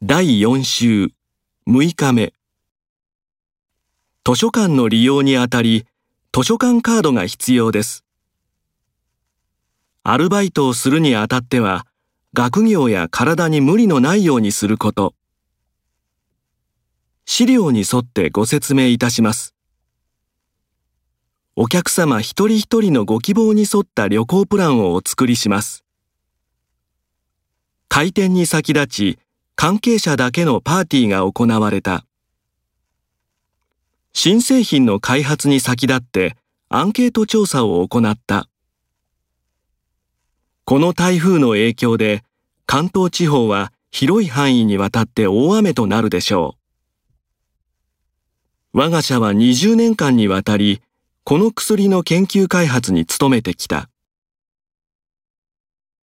第4週6日目。図書館の利用にあたり図書館カードが必要です。アルバイトをするにあたっては学業や体に無理のないようにすること。資料に沿ってご説明いたします。お客様一人一人のご希望に沿った旅行プランをお作りします。開店に先立ち関係者だけのパーティーが行われた。新製品の開発に先立ってアンケート調査を行った。この台風の影響で関東地方は広い範囲にわたって大雨となるでしょう。我が社は20年間にわたり、この薬の研究開発に努めてきた。